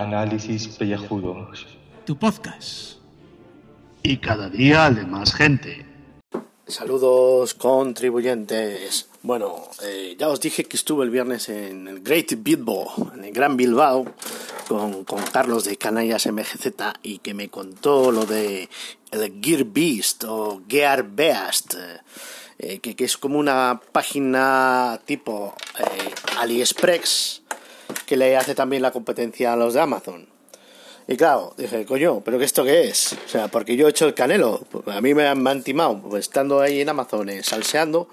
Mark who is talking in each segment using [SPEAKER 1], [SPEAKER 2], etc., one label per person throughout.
[SPEAKER 1] Análisis Pellejudos.
[SPEAKER 2] Tu podcast.
[SPEAKER 3] Y cada día de más gente.
[SPEAKER 4] Saludos contribuyentes. Bueno, eh, ya os dije que estuve el viernes en el Great Bilbao, en el Gran Bilbao, con, con Carlos de Canallas MGZ y que me contó lo de el Gear Beast o Gear Beast. Eh, que, que, es como una página tipo eh, AliExpress que le hace también la competencia a los de Amazon. Y claro, dije, coño, ¿pero qué esto qué es? O sea, porque yo he hecho el canelo, a mí me han, me han timado, pues estando ahí en Amazon eh, salseando,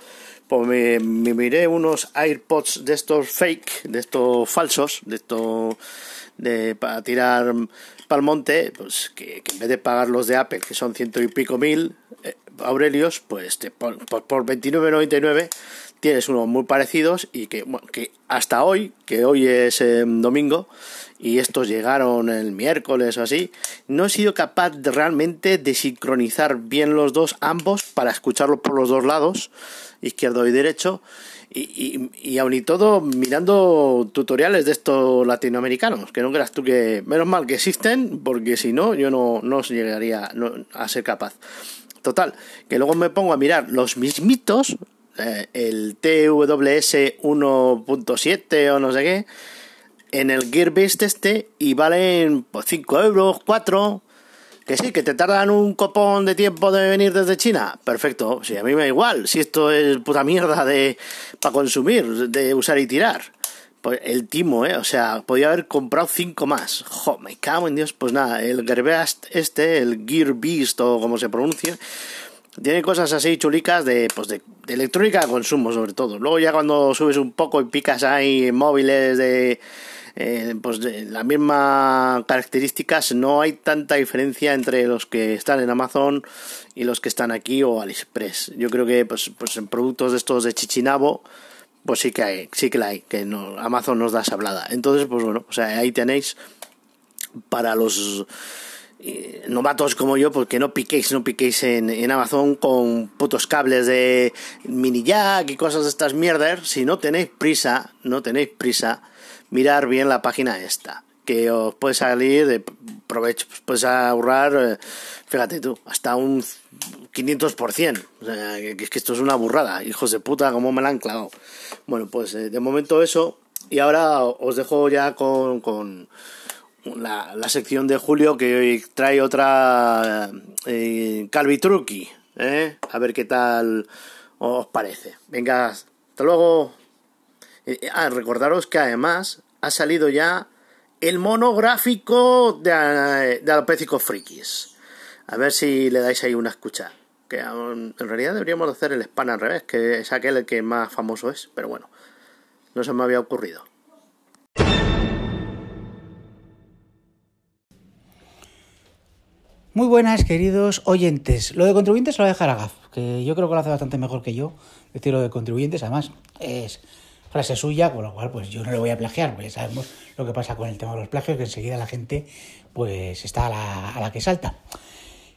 [SPEAKER 4] pues me, me, miré unos AirPods de estos fake, de estos falsos, de estos de para tirar para el monte, pues que, que, en vez de pagar los de Apple, que son ciento y pico mil eh, Aurelios, pues te, por, por, por 29,99 tienes unos muy parecidos y que, bueno, que hasta hoy, que hoy es eh, domingo, y estos llegaron el miércoles o así, no he sido capaz de, realmente de sincronizar bien los dos, ambos, para escucharlos por los dos lados, izquierdo y derecho, y, y, y aun y todo mirando tutoriales de estos latinoamericanos, que no creas tú que, menos mal que existen, porque si no, yo no, no llegaría a ser capaz. Total, que luego me pongo a mirar los mismitos, eh, el TWS 1.7 o no sé qué, en el Gearbest este y valen pues, 5 euros, 4. Que sí, que te tardan un copón de tiempo de venir desde China. Perfecto, sí, a mí me da igual. Si esto es puta mierda de para consumir, de usar y tirar. Pues el timo, ¿eh? O sea, podía haber comprado 5 más. Jo, me cago en Dios. Pues nada, el Gearbest este, el Gearbest o como se pronuncia, tiene cosas así chulicas de, pues de, de, electrónica de consumo sobre todo. Luego ya cuando subes un poco y picas ahí móviles de... Eh, pues de las mismas características no hay tanta diferencia entre los que están en Amazon y los que están aquí o AliExpress. Yo creo que pues, pues en productos de estos de Chichinabo pues sí que hay, sí que la hay, que no, Amazon nos da sablada. Entonces, pues bueno, o sea, ahí tenéis para los eh, novatos como yo, porque no piquéis, no piquéis en, en, Amazon con putos cables de mini jack y cosas de estas mierdas. Si no tenéis prisa, no tenéis prisa, mirar bien la página esta, que os puede salir de provecho, pues puedes ahorrar, eh, fíjate tú, hasta un 500%. O sea, que, que esto es una burrada, hijos de puta, como me la han clavado. Bueno, pues eh, de momento eso, y ahora os dejo ya con, con la, la, sección de Julio que hoy trae otra eh, Calvitruqui, ¿eh? a ver qué tal os parece. Venga, hasta luego. Ah, recordaros que además ha salido ya el monográfico de, de Alopécicos Frikis. A ver si le dais ahí una escucha. Que en realidad deberíamos hacer el spam al revés, que es aquel el que más famoso es, pero bueno, no se me había ocurrido.
[SPEAKER 2] Muy buenas, queridos oyentes. Lo de contribuyentes lo voy a dejar a Gaf, que yo creo que lo hace bastante mejor que yo. Decir lo de contribuyentes, además, es frase suya, con lo cual pues yo no le voy a plagiar, porque ya sabemos lo que pasa con el tema de los plagios, que enseguida la gente pues está a la, a la que salta.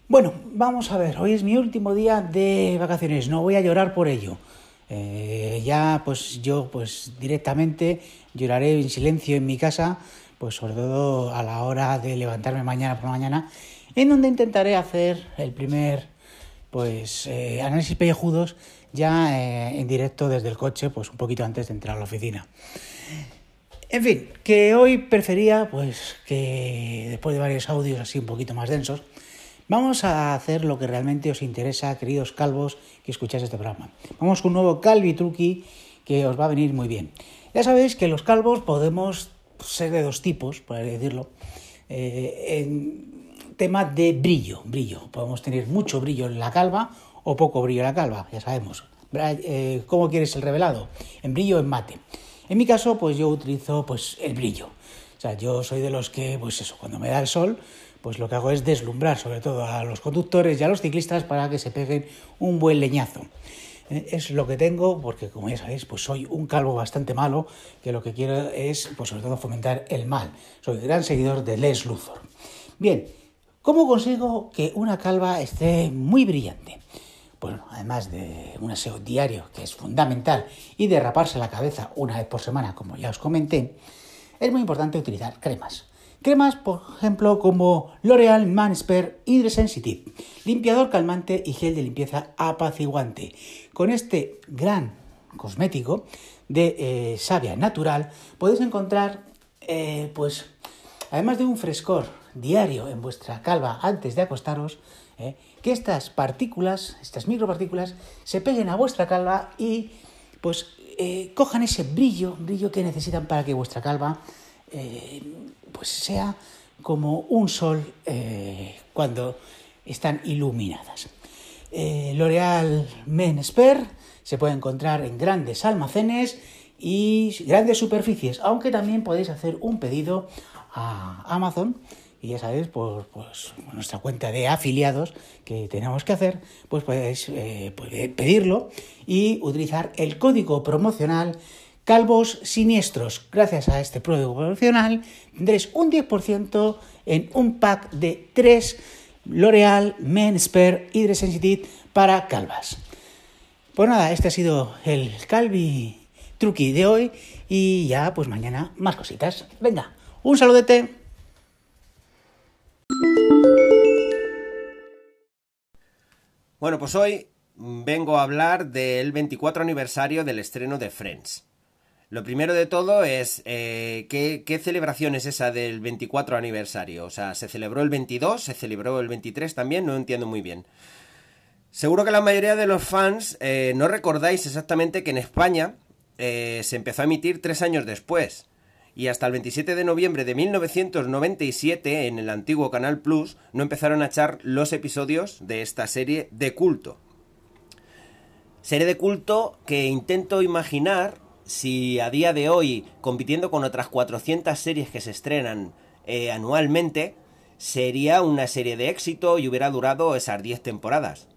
[SPEAKER 2] Bueno, vamos a ver, hoy es mi último día de vacaciones, no voy a llorar por ello. Eh, ya pues yo pues directamente lloraré en silencio en mi casa, pues sobre todo a la hora de levantarme mañana por la mañana, en donde intentaré hacer el primer pues eh, análisis pellejudos ya eh, en directo desde el coche, pues un poquito antes de entrar a la oficina. En fin, que hoy prefería, pues que después de varios audios así un poquito más densos, vamos a hacer lo que realmente os interesa, queridos calvos que escucháis este programa. Vamos con un nuevo calvitruqui que os va a venir muy bien. Ya sabéis que los calvos podemos ser de dos tipos, por decirlo. Eh, en tema de brillo, brillo. Podemos tener mucho brillo en la calva o poco brillo en la calva, ya sabemos. Eh, ¿Cómo quieres el revelado? ¿En brillo o en mate? En mi caso, pues yo utilizo pues el brillo. O sea, yo soy de los que, pues eso, cuando me da el sol, pues lo que hago es deslumbrar sobre todo a los conductores y a los ciclistas para que se peguen un buen leñazo. Eh, es lo que tengo porque, como ya sabéis, pues soy un calvo bastante malo que lo que quiero es, pues sobre todo, fomentar el mal. Soy gran seguidor de Les Luthor. Bien, ¿cómo consigo que una calva esté muy brillante? Bueno, además de un aseo diario, que es fundamental, y de raparse la cabeza una vez por semana, como ya os comenté, es muy importante utilizar cremas. Cremas, por ejemplo, como L'Oreal Man Spare Hydra Sensitive, limpiador calmante y gel de limpieza apaciguante. Con este gran cosmético de eh, savia natural podéis encontrar, eh, pues, además de un frescor diario en vuestra calva antes de acostaros, eh, que estas partículas, estas micropartículas, se peguen a vuestra calva y pues cojan ese brillo, brillo que necesitan para que vuestra calva pues sea como un sol cuando están iluminadas. L'Oreal Men Spare se puede encontrar en grandes almacenes y grandes superficies, aunque también podéis hacer un pedido a Amazon y ya sabéis, por pues, nuestra cuenta de afiliados que tenemos que hacer, pues podéis eh, pedirlo y utilizar el código promocional Calvos Siniestros. Gracias a este código promocional tendréis un 10% en un pack de 3 L'Oreal Men Spare Hydra para calvas. Pues nada, este ha sido el Calvi Truqui de hoy y ya pues mañana más cositas. Venga, un saludete.
[SPEAKER 5] Bueno, pues hoy vengo a hablar del 24 aniversario del estreno de Friends. Lo primero de todo es, eh, ¿qué, ¿qué, celebración es esa del 24 aniversario? O sea, ¿se celebró el 22? ¿Se celebró el 23 también? No entiendo muy bien. Seguro que la mayoría de los fans eh, no recordáis exactamente que en España eh, se empezó a emitir tres años después. Y hasta el 27 de noviembre de 1997, en el antiguo Canal Plus, no empezaron a echar los episodios de esta serie de culto. Serie de culto que intento imaginar si a día de hoy, compitiendo con otras 400 series que se estrenan eh, anualmente, sería una serie de éxito y hubiera durado esas 10 temporadas.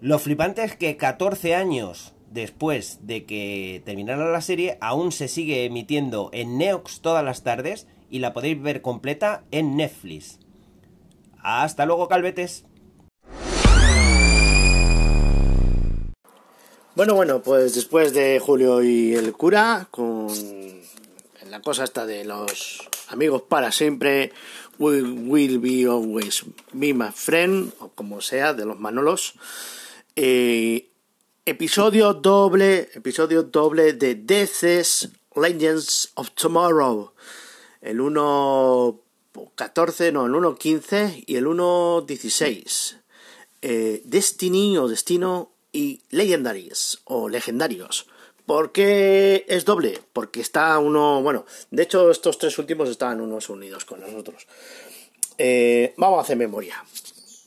[SPEAKER 5] Lo flipante es que 14 años después de que terminara la serie, aún se sigue emitiendo en Neox todas las tardes y la podéis ver completa en Netflix. Hasta luego, calvetes.
[SPEAKER 4] Bueno, bueno, pues después de Julio y el cura, con la cosa esta de los amigos para siempre, will, will be always be my friend, o como sea, de los Manolos. Eh, episodio doble, episodio doble de Death's Legends of Tomorrow. El 1.14, no, el 1.15 y el 1.16. Eh, Destiny o Destino y Legendaries o Legendarios. ¿Por qué es doble? Porque está uno, bueno, de hecho estos tres últimos estaban unos unidos con los otros. Eh, vamos a hacer memoria.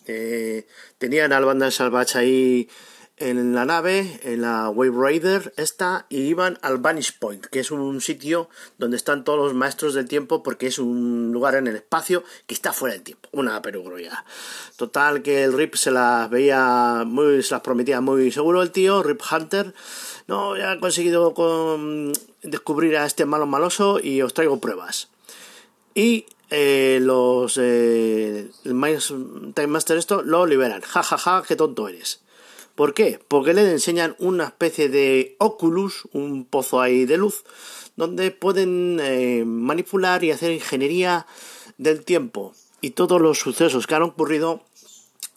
[SPEAKER 4] Eh, tenían al banda salvaje ahí en la nave, en la Wave Raider esta, y iban al Vanish Point, que es un sitio donde están todos los maestros del tiempo, porque es un lugar en el espacio que está fuera del tiempo, una perogrulla. Total que el Rip se las veía muy, se las prometía muy seguro el tío, Rip Hunter. No, ya ha conseguido descubrir a este malo maloso y os traigo pruebas. Y eh, los eh, el Time Master esto lo liberan. Ja, ja, ja, qué tonto eres. ¿Por qué? Porque le enseñan una especie de Oculus, un pozo ahí de luz, donde pueden eh, manipular y hacer ingeniería del tiempo. Y todos los sucesos que han ocurrido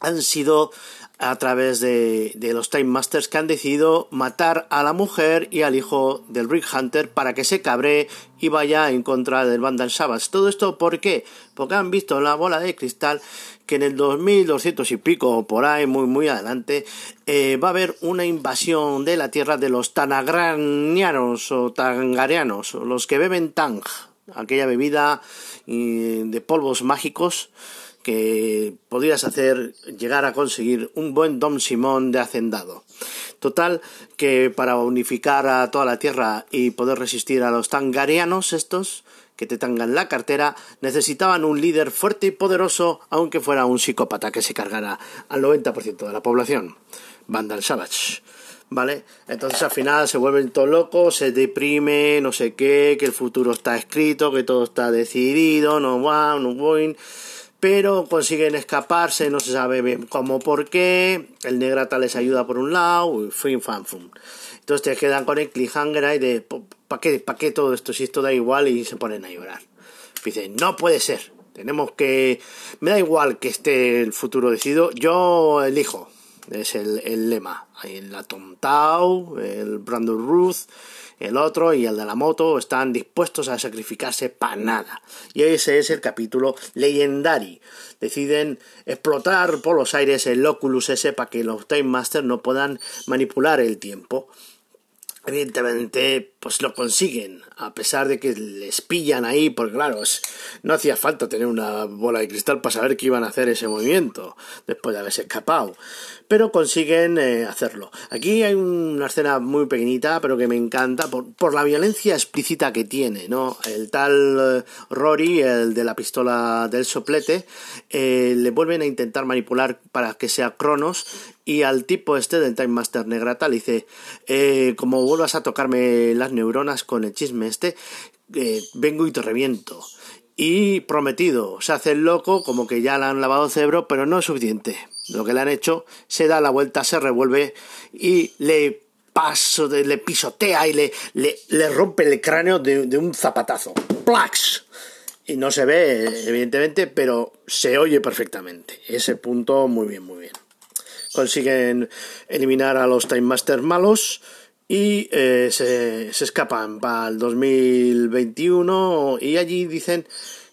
[SPEAKER 4] han sido a través de, los Time Masters que han decidido matar a la mujer y al hijo del Rick Hunter para que se cabre y vaya en contra del Vandal Sabbath. Todo esto, ¿por qué? Porque han visto en la bola de cristal que en el 2200 y pico, por ahí, muy, muy adelante, eh, va a haber una invasión de la tierra de los tanagranianos o tangarianos, los que beben tang, aquella bebida eh, de polvos mágicos que podrías hacer llegar a conseguir un buen Don Simón de hacendado. Total, que para unificar a toda la tierra y poder resistir a los tangarianos estos, que te tangan la cartera, necesitaban un líder fuerte y poderoso, aunque fuera un psicópata que se cargara al 90% de la población. Vandal Savage. ¿Vale? Entonces al final se vuelven todos locos, se deprime, no sé qué, que el futuro está escrito, que todo está decidido, no va, no voy pero consiguen escaparse, no se sabe bien cómo por qué, el negrata les ayuda por un lado, fin fan fum. Entonces te quedan con el cliffhanger ahí de ¿para qué, ¿para qué todo esto? Si esto da igual y se ponen a llorar. Dice, no puede ser. Tenemos que... Me da igual que esté el futuro decidido. Yo elijo. Es el, el lema. El Atom Tau, el Brandon Ruth, el otro y el de la moto están dispuestos a sacrificarse para nada. Y ese es el capítulo Legendary. Deciden explotar por los aires el Oculus ese para que los Time Masters no puedan manipular el tiempo evidentemente pues lo consiguen a pesar de que les pillan ahí porque claro no hacía falta tener una bola de cristal para saber que iban a hacer ese movimiento después de haberse escapado pero consiguen eh, hacerlo. Aquí hay una escena muy pequeñita pero que me encanta por, la violencia explícita que tiene no el tal eh, Rory el de la pistola del soplete eh, le vuelven a intentar manipular para que sea Cronos y al tipo este del Time Master Negrata le dice, como vuelvas a tocarme neuronas con el chisme este, eh, vengo y te reviento. Y prometido, se hace el loco, como que ya le han lavado el cerebro, pero no es suficiente. Lo que le han hecho, se da la vuelta, se revuelve y le paso, le pisotea y le, le, rompe el cráneo de, de un zapatazo. ¡Plax! Y no se ve, evidentemente, pero se oye perfectamente. Ese punto, muy bien, muy bien consiguen eliminar a los Time Masters malos y eh, se, escapan. Para el 2021 y allí dicen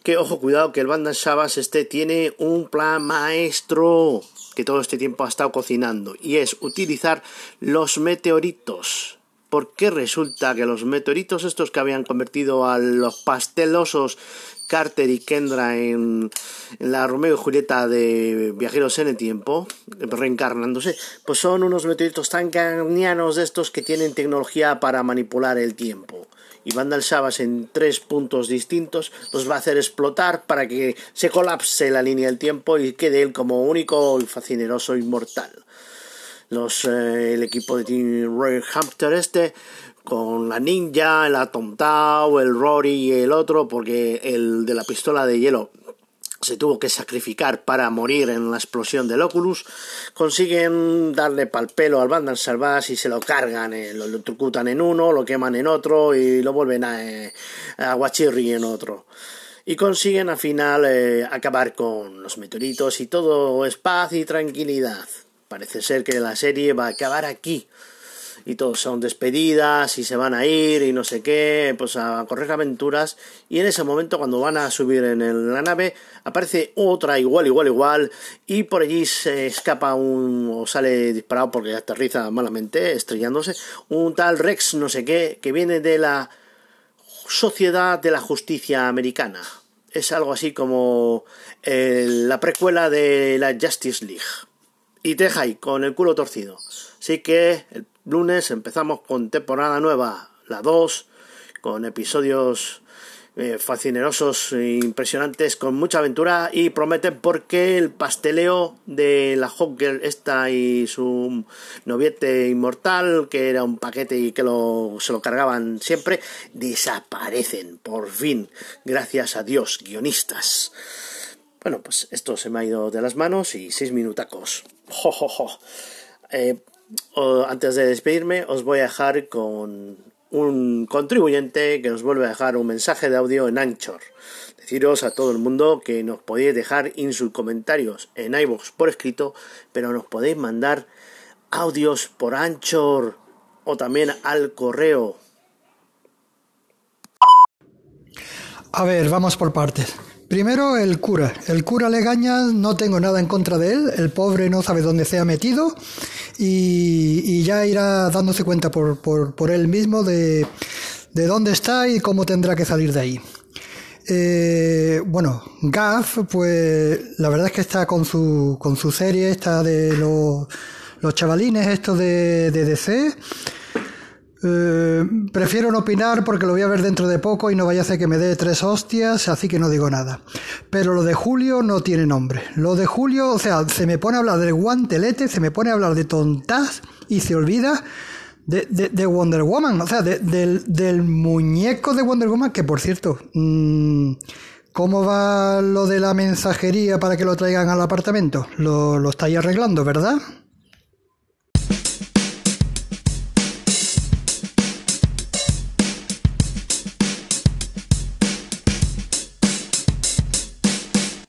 [SPEAKER 4] que ojo cuidado que el Bandan Shabas este tiene un plan maestro que todo este tiempo ha estado cocinando y es utilizar los meteoritos porque resulta que los meteoritos estos que habían convertido a los pastelosos Carter y Kendra en, la Romeo y Julieta de Viajeros en el Tiempo, reencarnándose, pues son unos meteoritos tan carnianos de estos que tienen tecnología para manipular el tiempo. Y Vandal Sabas en tres puntos distintos los va a hacer explotar para que se colapse la línea del tiempo y quede él como único y fascineroso inmortal. Los, eh, el equipo de Team Roy Hampton este con la ninja, el Atom el Rory y el otro, porque el de la pistola de hielo se tuvo que sacrificar para morir en la explosión del Oculus, consiguen darle pal pelo al Bandan Salvas y se lo cargan, eh, lo, trucutan en uno, lo queman en otro y lo vuelven a, eh, a Guachirri en otro. Y consiguen al final acabar con los meteoritos y todo es paz y tranquilidad. Parece ser que la serie va a acabar aquí y todos son despedidas y se van a ir y no sé qué, pues a correr aventuras y en ese momento cuando van a subir en la nave aparece otra igual, igual, igual y por allí se escapa un o sale disparado porque aterriza malamente estrellándose un tal Rex no sé qué que viene de la Sociedad de la Justicia Americana. Es algo así como la precuela de la Justice League. Y te deja ahí, con el culo torcido. Así que el lunes empezamos con temporada nueva, la 2, con episodios eh, fascinerosos e impresionantes, con mucha aventura y prometen porque el pasteleo de la Hawker esta y su noviete inmortal, que era un paquete y que lo, se lo cargaban siempre, desaparecen por fin, gracias a Dios, guionistas. Bueno, pues esto se me ha ido de las manos y seis minutacos. Eh, antes de despedirme, os voy a dejar con un contribuyente que nos vuelve a dejar un mensaje de audio en Anchor. Deciros a todo el mundo que nos podéis dejar en sus comentarios en iVoox por escrito, pero nos podéis mandar audios por Anchor o también al correo.
[SPEAKER 6] A ver, vamos por partes. Primero el cura. El cura Legaña no tengo nada en contra de él. El pobre no sabe dónde se ha metido y, ya irá dándose cuenta por, él mismo de, de, dónde está y cómo tendrá que salir de ahí. Eh, bueno, Gaff, pues la verdad es que está con su, con su serie, está de los, chavalines estos de DC. Eh, prefiero no opinar porque lo voy a ver dentro de poco y no vaya a hacer que me dé tres hostias, así que no digo nada. Pero lo de Julio no tiene nombre. Lo de Julio, o sea, se me pone a hablar del guantelete, se me pone a hablar de tontas y se olvida de, Wonder Woman, o sea, del, muñeco de Wonder Woman, que por cierto, mm, ¿cómo va lo de la mensajería para que lo traigan al apartamento? Lo, lo estáis arreglando, ¿verdad?